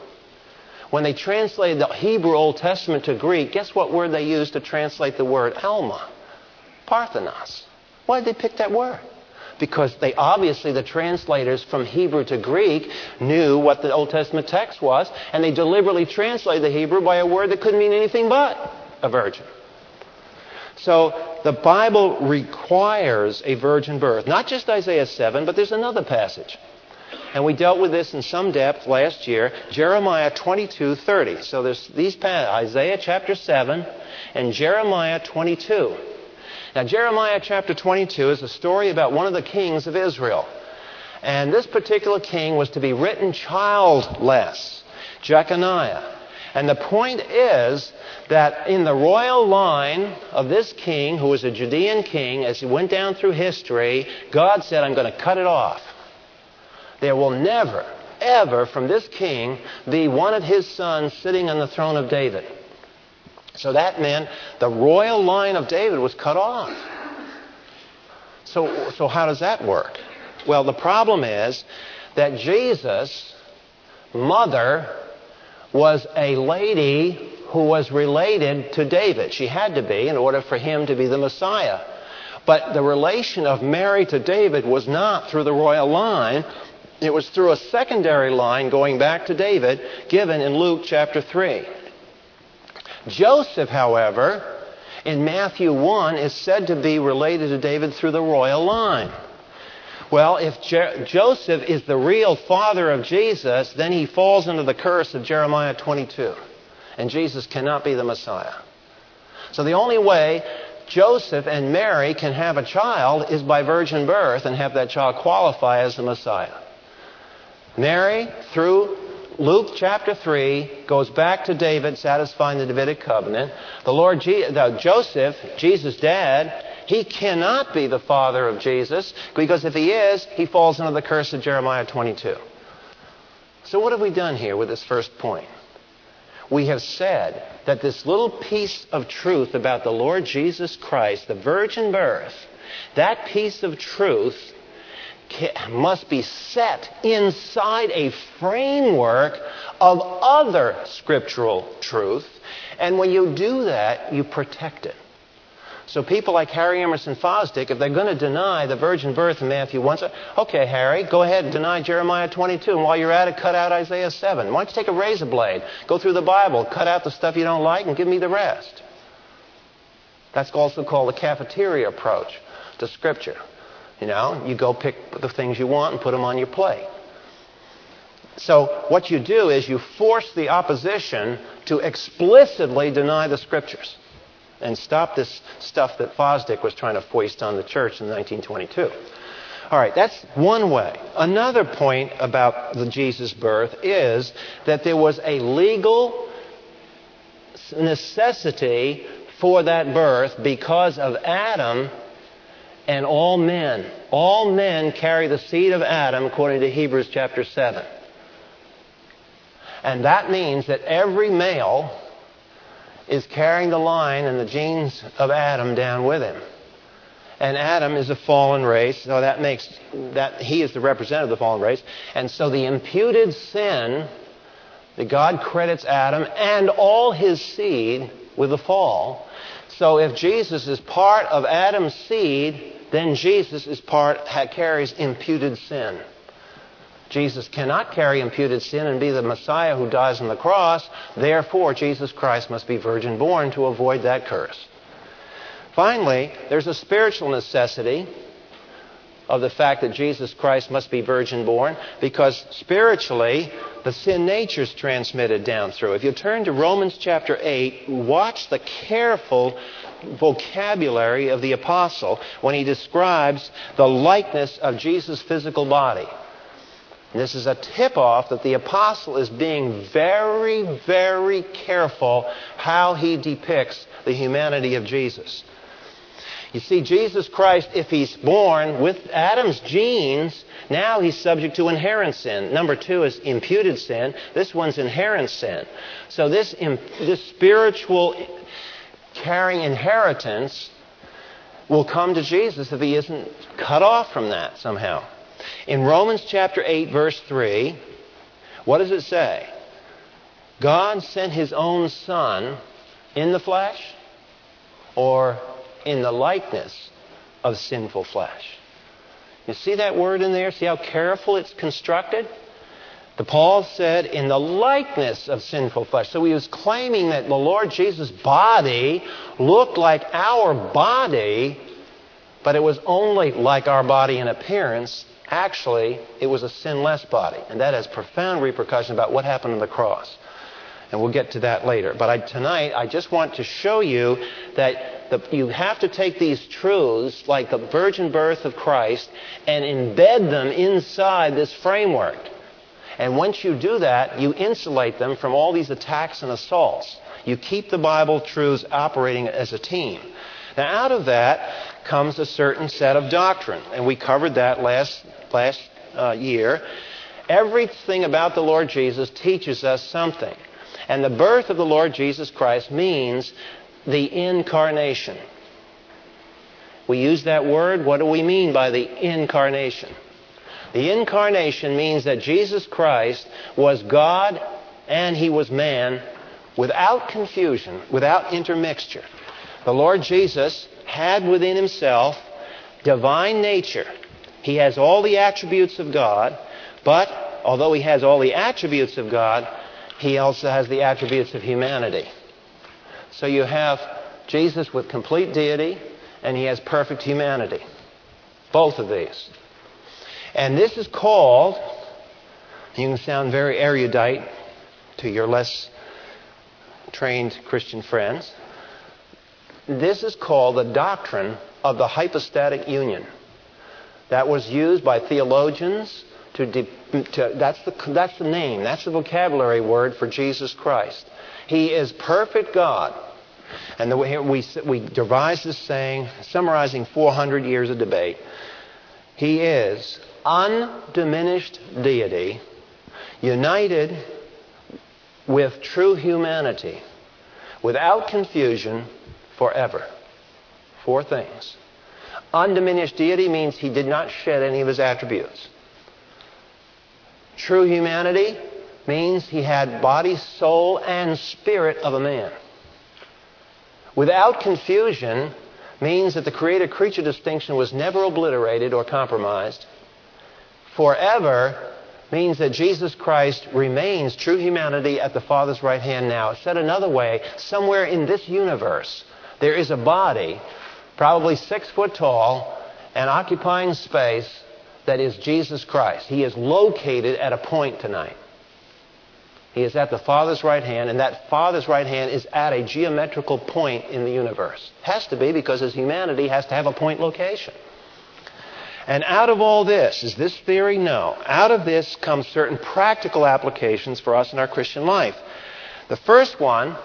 when they translated the Hebrew Old Testament to Greek, guess what word they used to translate the word Alma? Parthenos. Why did they pick that word? because they obviously, the translators from Hebrew to Greek, knew what the Old Testament text was, and they deliberately translated the Hebrew by a word that couldn't mean anything but a virgin. So the Bible requires a virgin birth. Not just Isaiah 7, but there's another passage. And we dealt with this in some depth last year, Jeremiah 22:30. So there's these passages, Isaiah chapter 7 and Jeremiah 22. Now, Jeremiah chapter 22 is a story about one of the kings of Israel. And this particular king was to be written childless, Jeconiah. And the point is that in the royal line of this king, who was a Judean king, as he went down through history, God said, I'm going to cut it off. There will never, ever from this king be one of his sons sitting on the throne of David. So that meant the royal line of David was cut off. So, so how does that work? Well, the problem is that Jesus' mother was a lady who was related to David. She had to be in order for him to be the Messiah. But the relation of Mary to David was not through the royal line. It was through a secondary line going back to David given in Luke chapter 3. Joseph, however, in Matthew 1 is said to be related to David through the royal line. Well, if Je- Joseph is the real father of Jesus, then he falls under the curse of Jeremiah 22. And Jesus cannot be the Messiah. So the only way Joseph and Mary can have a child is by virgin birth and have that child qualify as the Messiah. Mary, through Luke chapter 3 goes back to David satisfying the Davidic covenant. The Lord Je- the Joseph, Jesus' dad, he cannot be the father of Jesus because if he is, he falls under the curse of Jeremiah 22. So, what have we done here with this first point? We have said that this little piece of truth about the Lord Jesus Christ, the virgin birth, that piece of truth must be set inside a framework of other scriptural truth. And when you do that, you protect it. So people like Harry Emerson Fosdick, if they're going to deny the virgin birth in Matthew 1, say, okay, Harry, go ahead and deny Jeremiah 22. And while you're at it, cut out Isaiah 7. Why don't you take a razor blade, go through the Bible, cut out the stuff you don't like, and give me the rest? That's also called the cafeteria approach to Scripture. You know, you go pick the things you want and put them on your plate. So, what you do is you force the opposition to explicitly deny the scriptures and stop this stuff that Fosdick was trying to foist on the church in 1922. All right, that's one way. Another point about the Jesus birth is that there was a legal necessity for that birth because of Adam and all men. All men carry the seed of Adam according to Hebrews chapter 7. And that means that every male is carrying the line and the genes of Adam down with him. And Adam is a fallen race, so that makes that he is the representative of the fallen race. And so the imputed sin that God credits Adam and all his seed with the fall. So if Jesus is part of Adam's seed, then Jesus is part carries imputed sin. Jesus cannot carry imputed sin and be the Messiah who dies on the cross. Therefore, Jesus Christ must be virgin born to avoid that curse. Finally, there's a spiritual necessity of the fact that Jesus Christ must be virgin born because spiritually the sin nature is transmitted down through. If you turn to Romans chapter 8, watch the careful vocabulary of the apostle when he describes the likeness of Jesus' physical body. This is a tip off that the apostle is being very, very careful how he depicts the humanity of Jesus. You see, Jesus Christ, if he's born with Adam's genes, now he's subject to inherent sin. Number two is imputed sin. This one's inherent sin. So this, this spiritual carrying inheritance will come to Jesus if he isn't cut off from that somehow. In Romans chapter 8, verse 3, what does it say? God sent his own Son in the flesh or in the likeness of sinful flesh. You see that word in there? See how careful it's constructed? The Paul said, in the likeness of sinful flesh. So he was claiming that the Lord Jesus' body looked like our body, but it was only like our body in appearance. Actually, it was a sinless body. And that has profound repercussions about what happened on the cross. And we'll get to that later. But I, tonight, I just want to show you that the, you have to take these truths, like the virgin birth of Christ, and embed them inside this framework. And once you do that, you insulate them from all these attacks and assaults. You keep the Bible truths operating as a team. Now, out of that comes a certain set of doctrine, and we covered that last, last uh, year. Everything about the Lord Jesus teaches us something. And the birth of the Lord Jesus Christ means the incarnation. We use that word. What do we mean by the incarnation? The incarnation means that Jesus Christ was God and he was man without confusion, without intermixture. The Lord Jesus had within himself divine nature. He has all the attributes of God, but although he has all the attributes of God, he also has the attributes of humanity. So you have Jesus with complete deity, and he has perfect humanity. Both of these. And this is called, you can sound very erudite to your less trained Christian friends. This is called the doctrine of the hypostatic union. That was used by theologians to, de- to that's, the, that's the name, that's the vocabulary word for Jesus Christ. He is perfect God. And the way we, we devised this saying, summarizing 400 years of debate. He is undiminished deity united with true humanity without confusion forever. Four things. Undiminished deity means he did not shed any of his attributes. True humanity means he had body, soul, and spirit of a man. Without confusion means that the creator creature distinction was never obliterated or compromised forever means that Jesus Christ remains true humanity at the Father's right hand now. Said another way, somewhere in this universe, there is a body, probably six foot tall, and occupying space that is Jesus Christ. He is located at a point tonight. He is at the Father's right hand, and that Father's right hand is at a geometrical point in the universe. Has to be because his humanity has to have a point location. And out of all this, is this theory? No. Out of this comes certain practical applications for us in our Christian life. The first one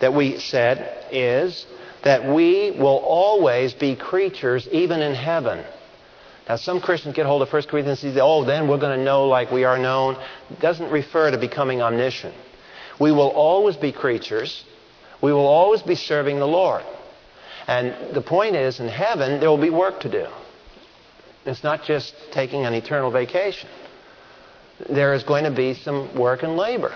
that we said is that we will always be creatures even in heaven. Now, some Christians get hold of 1 Corinthians and say, oh, then we're going to know like we are known. It doesn't refer to becoming omniscient. We will always be creatures We will always be serving the Lord. And the point is, in heaven, there will be work to do. It's not just taking an eternal vacation. There is going to be some work and labor.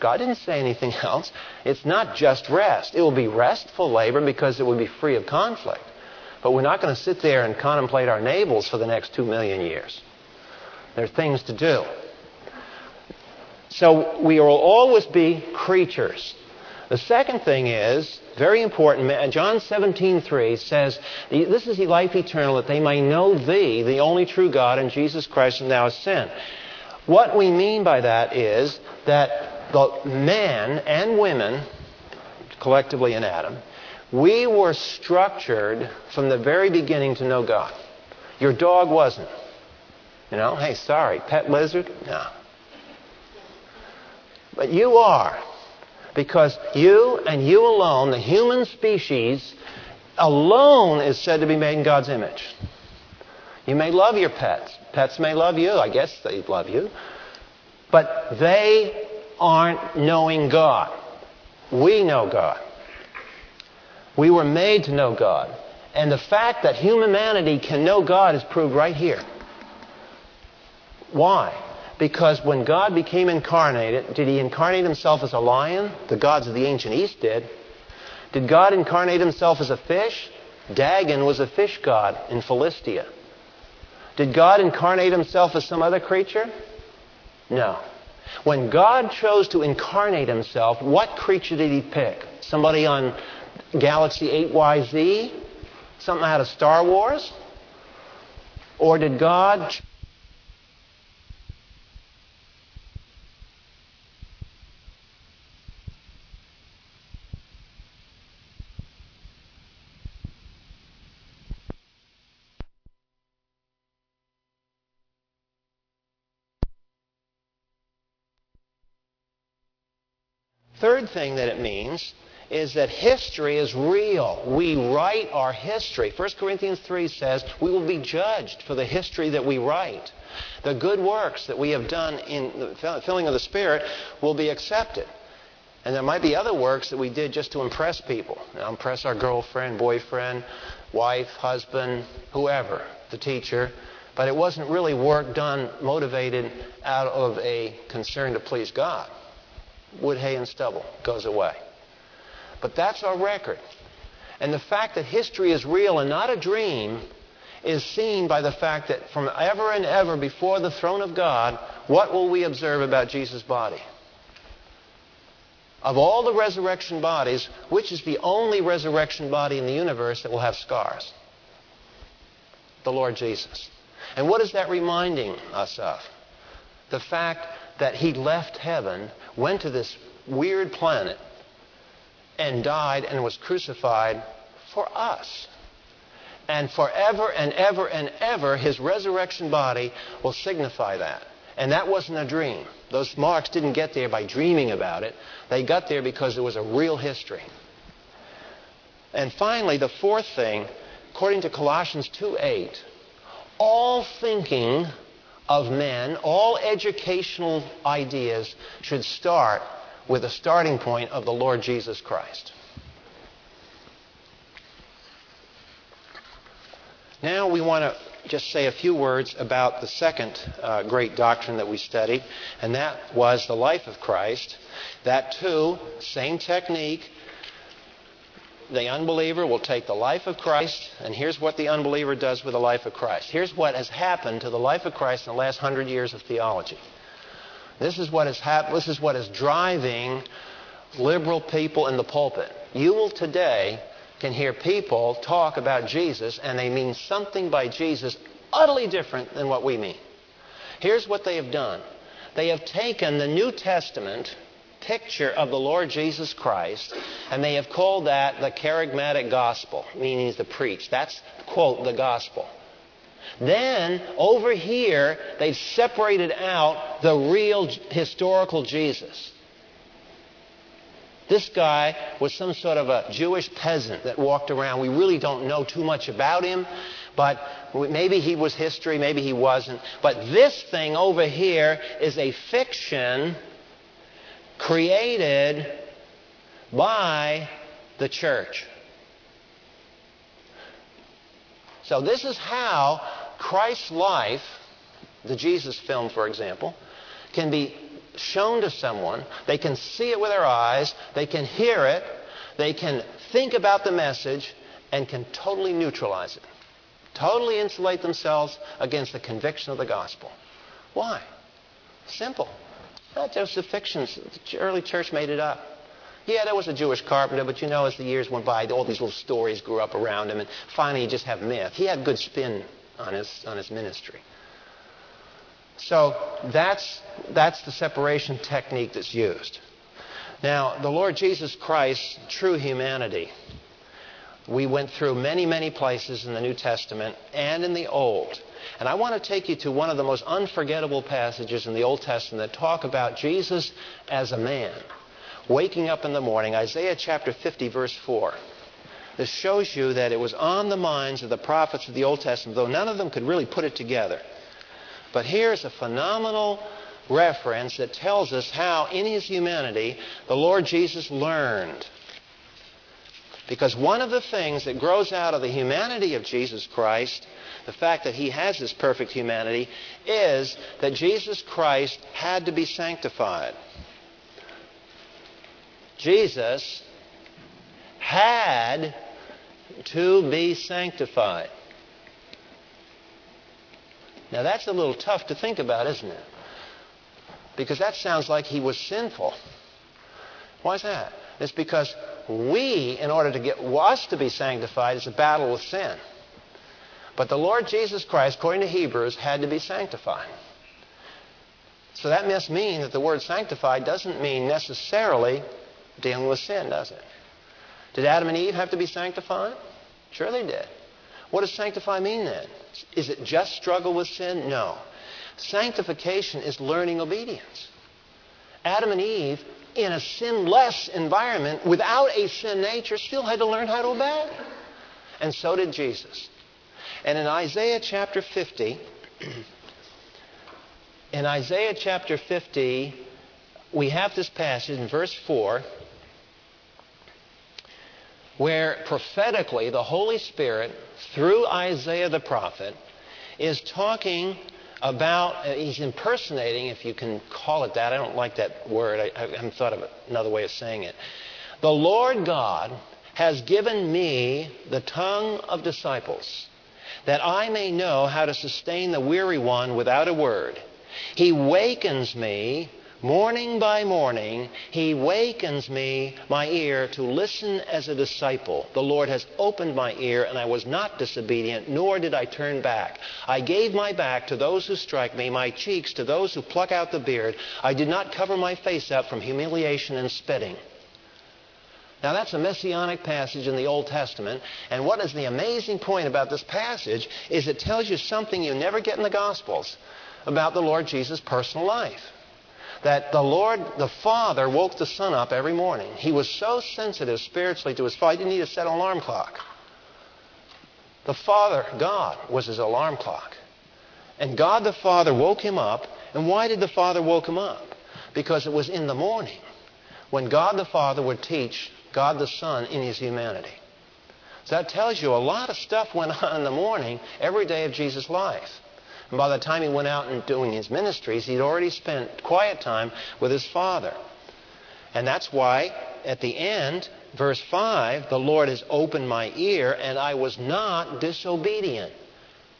God didn't say anything [LAUGHS] else. It's not just rest. It will be restful labor because it will be free of conflict. But we're not going to sit there and contemplate our navels for the next two million years. There are things to do. So we will always be creatures. The second thing is very important. John 17:3 says, "This is life eternal, that they may know Thee, the only true God, and Jesus Christ, whom Thou hast sent." What we mean by that is that the men and women, collectively in Adam, we were structured from the very beginning to know God. Your dog wasn't. You know, hey, sorry, pet lizard? No. But you are. Because you and you alone, the human species alone, is said to be made in God's image. You may love your pets. Pets may love you. I guess they love you. But they aren't knowing God. We know God. We were made to know God. And the fact that humanity can know God is proved right here. Why? Because when God became incarnated, did he incarnate himself as a lion? The gods of the ancient East did. Did God incarnate himself as a fish? Dagon was a fish god in Philistia. Did God incarnate himself as some other creature? No. When God chose to incarnate himself, what creature did he pick? Somebody on Galaxy 8YZ? Something out of Star Wars? Or did God Third thing that it means is that history is real. We write our history. 1 Corinthians 3 says we will be judged for the history that we write. The good works that we have done in the filling of the Spirit will be accepted. And there might be other works that we did just to impress people. Impress our girlfriend, boyfriend, wife, husband, whoever, the teacher. But it wasn't really work done motivated out of a concern to please God wood, hay, and stubble goes away. But that's our record. And the fact that history is real and not a dream is seen by the fact that from ever and ever before the throne of God, what will we observe about Jesus' body? Of all the resurrection bodies, which is the only resurrection body in the universe that will have scars? The Lord Jesus. And what is that reminding us of? The fact that he left heaven went to this weird planet and died and was crucified for us. And forever and ever and ever, his resurrection body will signify that. And that wasn't a dream. Those marks didn't get there by dreaming about it. They got there because it was a real history. And finally, the fourth thing, according to Colossians 2:8, all thinking of men, all educational ideas should start with a starting point of the Lord Jesus Christ. Now we want to just say a few words about the second uh, great doctrine that we studied, and that was the life of Christ. That too, same technique, the unbeliever will take the life of Christ, and here's what the unbeliever does with the life of Christ. Here's what has happened to the life of Christ in the last hundred years of theology. This is what is hap- This is what is driving liberal people in the pulpit. You will today can hear people talk about Jesus, and they mean something by Jesus utterly different than what we mean. Here's what they have done. They have taken the New Testament picture of the Lord Jesus Christ, and they have called that the kerygmatic gospel, meaning the preach. That's, quote, the gospel. Then, over here, they've separated out the real historical Jesus. This guy was some sort of a Jewish peasant that walked around. We really don't know too much about him, but maybe he was history, maybe he wasn't. But this thing over here is a fiction created by the church. So, this is how Christ's life, the Jesus film, for example, can be shown to someone. They can see it with their eyes, they can hear it, they can think about the message, and can totally neutralize it. Totally insulate themselves against the conviction of the gospel. Why? Simple. Not just the fictions. The early church made it up. Yeah, there was a Jewish carpenter, but you know, as the years went by, all these little stories grew up around him, and finally you just have myth. He had good spin on his, on his ministry. So that's, that's the separation technique that's used. Now, the Lord Jesus Christ's true humanity. We went through many, many places in the New Testament and in the Old. And I want to take you to one of the most unforgettable passages in the Old Testament that talk about Jesus as a man waking up in the morning, Isaiah chapter 50, verse 4. This shows you that it was on the minds of the prophets of the Old Testament, though none of them could really put it together. But here's a phenomenal reference that tells us how, in his humanity, the Lord Jesus learned. Because one of the things that grows out of the humanity of Jesus Christ, the fact that he has this perfect humanity, is that Jesus Christ had to be sanctified. Jesus had to be sanctified. Now, that's a little tough to think about, isn't it? Because that sounds like he was sinful. Why is that? It's because we, in order to get us to be sanctified, is a battle with sin. But the Lord Jesus Christ, according to Hebrews, had to be sanctified. So that must mean that the word sanctified doesn't mean necessarily dealing with sin, does it? Did Adam and Eve have to be sanctified? Sure they did. What does sanctify mean then? Is it just struggle with sin? No. Sanctification is learning obedience. Adam and Eve, in a sinless environment, without a sin nature, still had to learn how to obey. And so did Jesus. And in Isaiah chapter 50, [CLEARS THROAT] in Isaiah chapter 50, we have this passage in verse 4 where prophetically the Holy Spirit, through Isaiah the prophet, is talking about, uh, he's impersonating, if you can call it that. I don't like that word. I, I haven't thought of another way of saying it. The Lord God has given me the tongue of disciples, that I may know how to sustain the weary one without a word. He wakens me Morning by morning, he wakens me, my ear, to listen as a disciple. The Lord has opened my ear, and I was not disobedient, nor did I turn back. I gave my back to those who strike me, my cheeks to those who pluck out the beard. I did not cover my face up from humiliation and spitting. Now, that's a messianic passage in the Old Testament. And what is the amazing point about this passage is it tells you something you never get in the Gospels about the Lord Jesus' personal life that the Lord, the Father, woke the Son up every morning. He was so sensitive spiritually to his Father, he didn't need to set an alarm clock. The Father, God, was his alarm clock. And God the Father woke him up. And why did the Father woke him up? Because it was in the morning when God the Father would teach God the Son in his humanity. So that tells you a lot of stuff went [LAUGHS] on in the morning every day of Jesus' life. And by the time he went out and doing his ministries, he'd already spent quiet time with his father. And that's why at the end, verse 5, the Lord has opened my ear and I was not disobedient.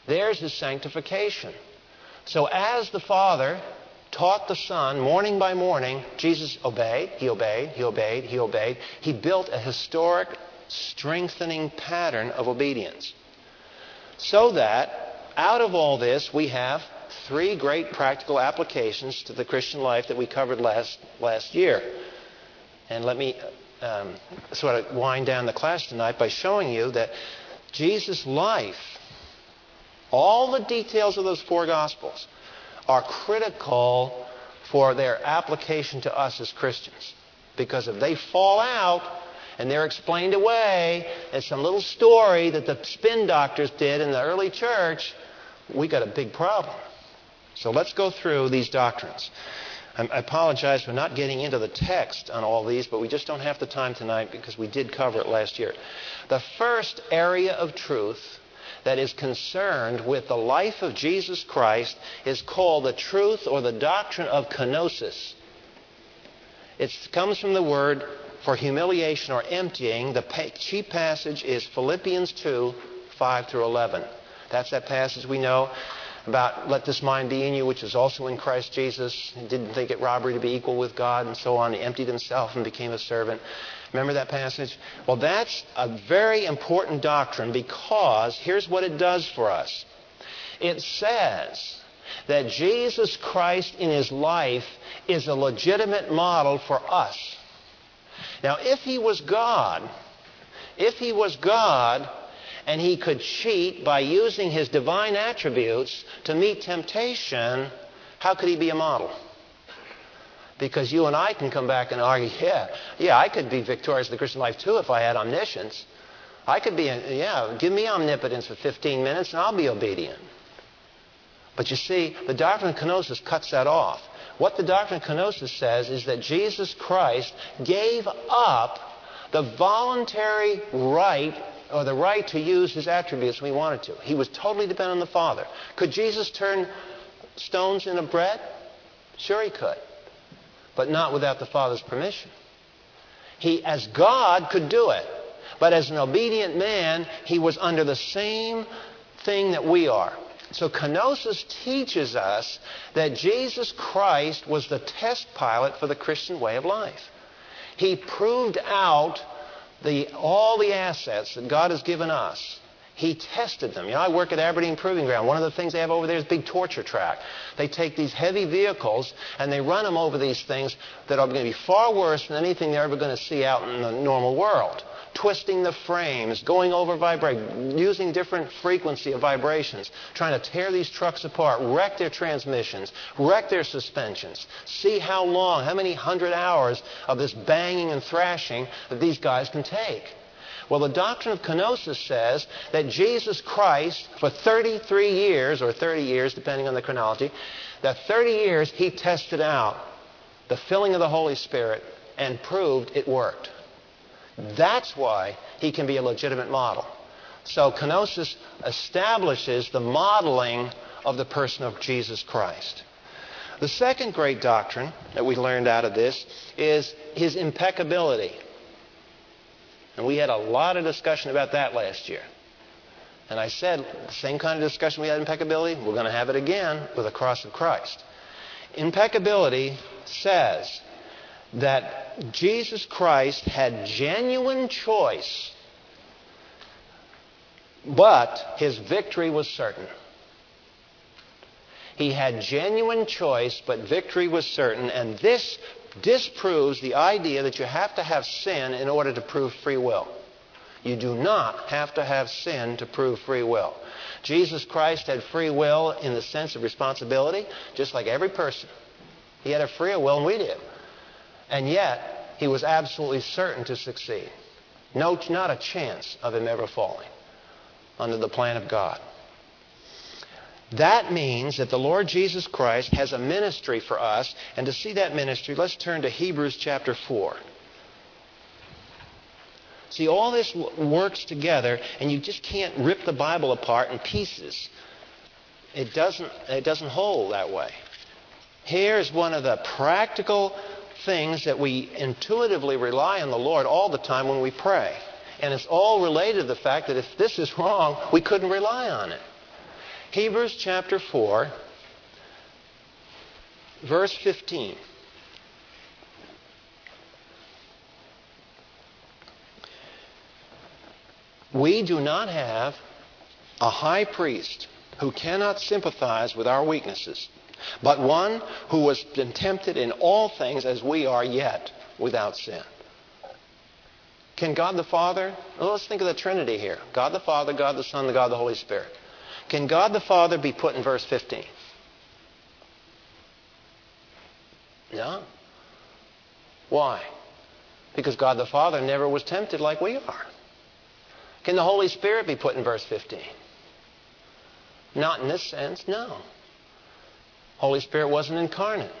There's his sanctification. So as the Father taught the Son morning by morning, Jesus obeyed, he obeyed, he obeyed, he obeyed. He built a historic, strengthening pattern of obedience. So that out of all this, we have three great practical applications to the Christian life that we covered last, last year. And let me um, sort of wind down the class tonight by showing you that Jesus' life, all the details of those four Gospels, are critical for their application to us as Christians. Because if they fall out, and they're explained away as some little story that the spin doctors did in the early church, we got a big problem. So let's go through these doctrines. I apologize for not getting into the text on all these, but we just don't have the time tonight because we did cover it last year. The first area of truth that is concerned with the life of Jesus Christ is called the truth or the doctrine of kenosis. It comes from the word for humiliation or emptying. The chief passage is Philippians 2 5 through 11. That's that passage we know about let this mind be in you, which is also in Christ Jesus. Didn't think it robbery to be equal with God and so on. He emptied himself and became a servant. Remember that passage? Well, that's a very important doctrine because here's what it does for us. It says that Jesus Christ in his life is a legitimate model for us. Now, if he was God, if he was God, and he could cheat by using his divine attributes to meet temptation, how could he be a model? Because you and I can come back and argue, yeah, yeah, I could be victorious in the Christian life too if I had omniscience. I could be, yeah, give me omnipotence for 15 minutes and I'll be obedient. But you see, the doctrine of kenosis cuts that off. What the doctrine of kenosis says is that Jesus Christ gave up the voluntary right or the right to use his attributes when he wanted to. He was totally dependent on the Father. Could Jesus turn stones into bread? Sure, he could. But not without the Father's permission. He, as God, could do it. But as an obedient man, he was under the same thing that we are. So kenosis teaches us that Jesus Christ was the test pilot for the Christian way of life. He proved out the, all the assets that God has given us, he tested them. You know, I work at Aberdeen Proving Ground. One of the things they have over there is a big torture track. They take these heavy vehicles and they run them over these things that are going to be far worse than anything they're ever going to see out in the normal world twisting the frames, going over vibration, using different frequency of vibrations, trying to tear these trucks apart, wreck their transmissions, wreck their suspensions. See how long, how many hundred hours of this banging and thrashing that these guys can take. Well, the doctrine of kenosis says that Jesus Christ, for 33 years, or 30 years, depending on the chronology, that 30 years he tested out the filling of the Holy Spirit and proved it worked. That's why he can be a legitimate model. So kenosis establishes the modeling of the person of Jesus Christ. The second great doctrine that we learned out of this is his impeccability. And we had a lot of discussion about that last year. And I said, same kind of discussion we had in impeccability, we're going to have it again with the cross of Christ. Impeccability says that Jesus Christ had genuine choice, but his victory was certain. He had genuine choice, but victory was certain, and this disproves the idea that you have to have sin in order to prove free will. You do not have to have sin to prove free will. Jesus Christ had free will in the sense of responsibility, just like every person. He had a free will, and we did. And yet, he was absolutely certain to succeed. No, not a chance of him ever falling under the plan of God. That means that the Lord Jesus Christ has a ministry for us, and to see that ministry, let's turn to Hebrews chapter 4. See, all this works together, and you just can't rip the Bible apart in pieces. It doesn't, it doesn't hold that way. Here's one of the practical things that we intuitively rely on the Lord all the time when we pray. And it's all related to the fact that if this is [LAUGHS] wrong, we couldn't rely on it. Hebrews chapter 4, verse 15. We do not have a high priest who cannot sympathize with our weaknesses but one who was tempted in all things as we are yet without sin. Can God the Father, well, let's think of the Trinity here God the Father, God the Son, the God the Holy Spirit. Can God the Father be put in verse 15? No. Why? Because God the Father never was tempted like we are. Can the Holy Spirit be put in verse 15? Not in this sense, no. Holy Spirit wasn't incarnate.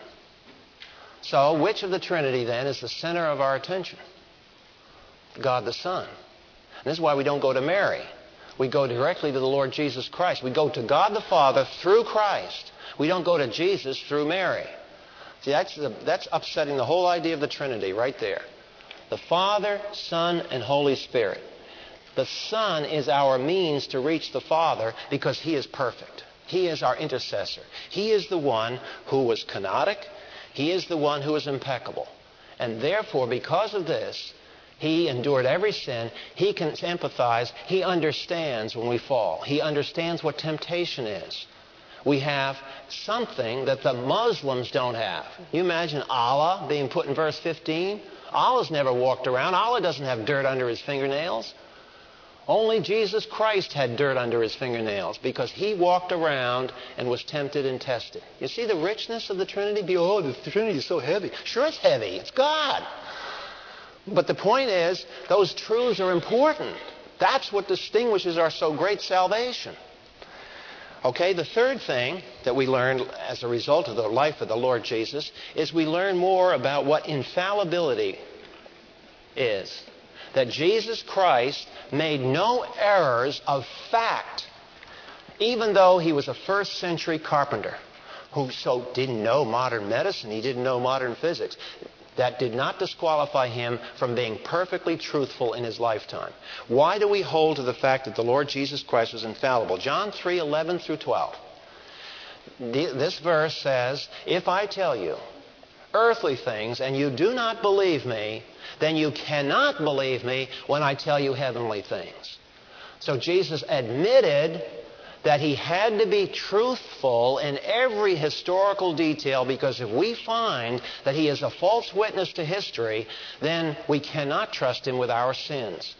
So, which of the Trinity then is the center of our attention? God the Son. And this is why we don't go to Mary. We go directly to the Lord Jesus Christ. We go to God the Father through Christ. We don't go to Jesus through Mary. See, that's, the, that's upsetting the whole idea of the Trinity right there. The Father, Son, and Holy Spirit. The Son is our means to reach the Father because He is perfect. He is our intercessor. He is the one who was kenotic. He is the one who is impeccable. And therefore, because of this, he endured every sin. He can empathize. He understands when we fall. He understands what temptation is. We have something that the Muslims don't have. You imagine Allah being put in verse 15? Allah's never walked around. Allah doesn't have dirt under his fingernails. Only Jesus Christ had dirt under his fingernails because he walked around and was tempted and tested. You see the richness of the Trinity? Oh, the Trinity is so heavy. Sure, it's heavy. It's God. But the point is, those truths are important. That's what distinguishes our so great salvation. Okay, the third thing that we learn as a result of the life of the Lord Jesus is we learn more about what infallibility is. That Jesus Christ made no errors of fact, even though he was a first century carpenter who so didn't know modern medicine, he didn't know modern physics that did not disqualify him from being perfectly truthful in his lifetime. Why do we hold to the fact that the Lord Jesus Christ was infallible? John 3 11 through 12. This verse says, If I tell you earthly things and you do not believe me, then you cannot believe me when I tell you heavenly things. So Jesus admitted that he had to be truthful in every historical detail because if we find that he is a false witness to history, then we cannot trust him with our sins.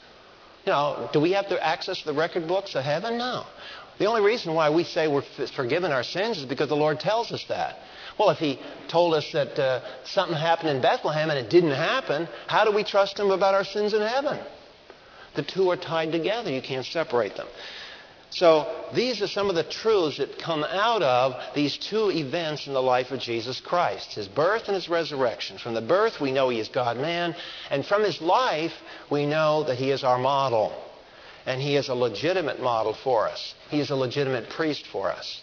Know, do we have to access the record books of heaven? No. The only reason why we say we're forgiven our sins is because the Lord tells us that. Well, if He told us that uh, something happened in Bethlehem and it didn't happen, how do we trust Him about our sins in heaven? The two are tied together. You can't separate them. So these are some of the truths that come out of these two events in the life of Jesus Christ his birth and his resurrection. From the birth, we know he is God man, and from his life, we know that he is our model. And he is a legitimate model for us, he is a legitimate priest for us.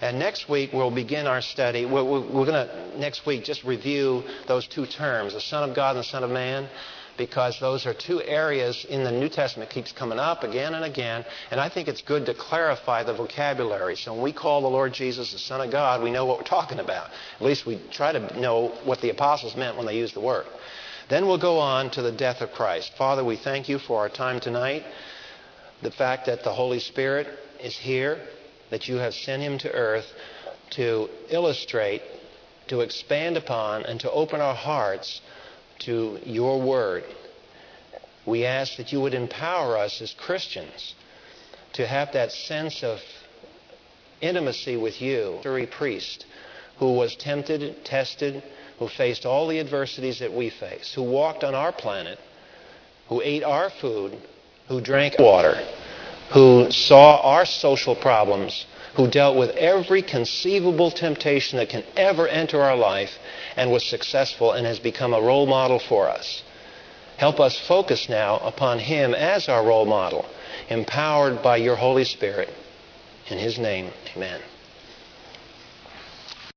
And next week, we'll begin our study. We're, we're going to, next week, just review those two terms the Son of God and the Son of Man because those are two areas in the New Testament keeps coming up again and again. And I think it's good to clarify the vocabulary. So when we call the Lord Jesus the Son of God, we know what we're talking about. At least we try to know what the apostles meant when they used the word. Then we'll go on to the death of Christ. Father, we thank you for our time tonight. The fact that the Holy Spirit is here, that you have sent him to earth to illustrate, to expand upon, and to open our hearts to your word. We ask that you would empower us as Christians to have that sense of intimacy with you, a priest who was tempted, tested, who faced all the adversities that we face, who walked on our planet, who ate our food, who drank water, who saw our social problems, who dealt with every conceivable temptation that can ever enter our life and was successful and has become a role model for us. Help us focus now upon Him as our role model, empowered by your Holy Spirit. In His name, amen.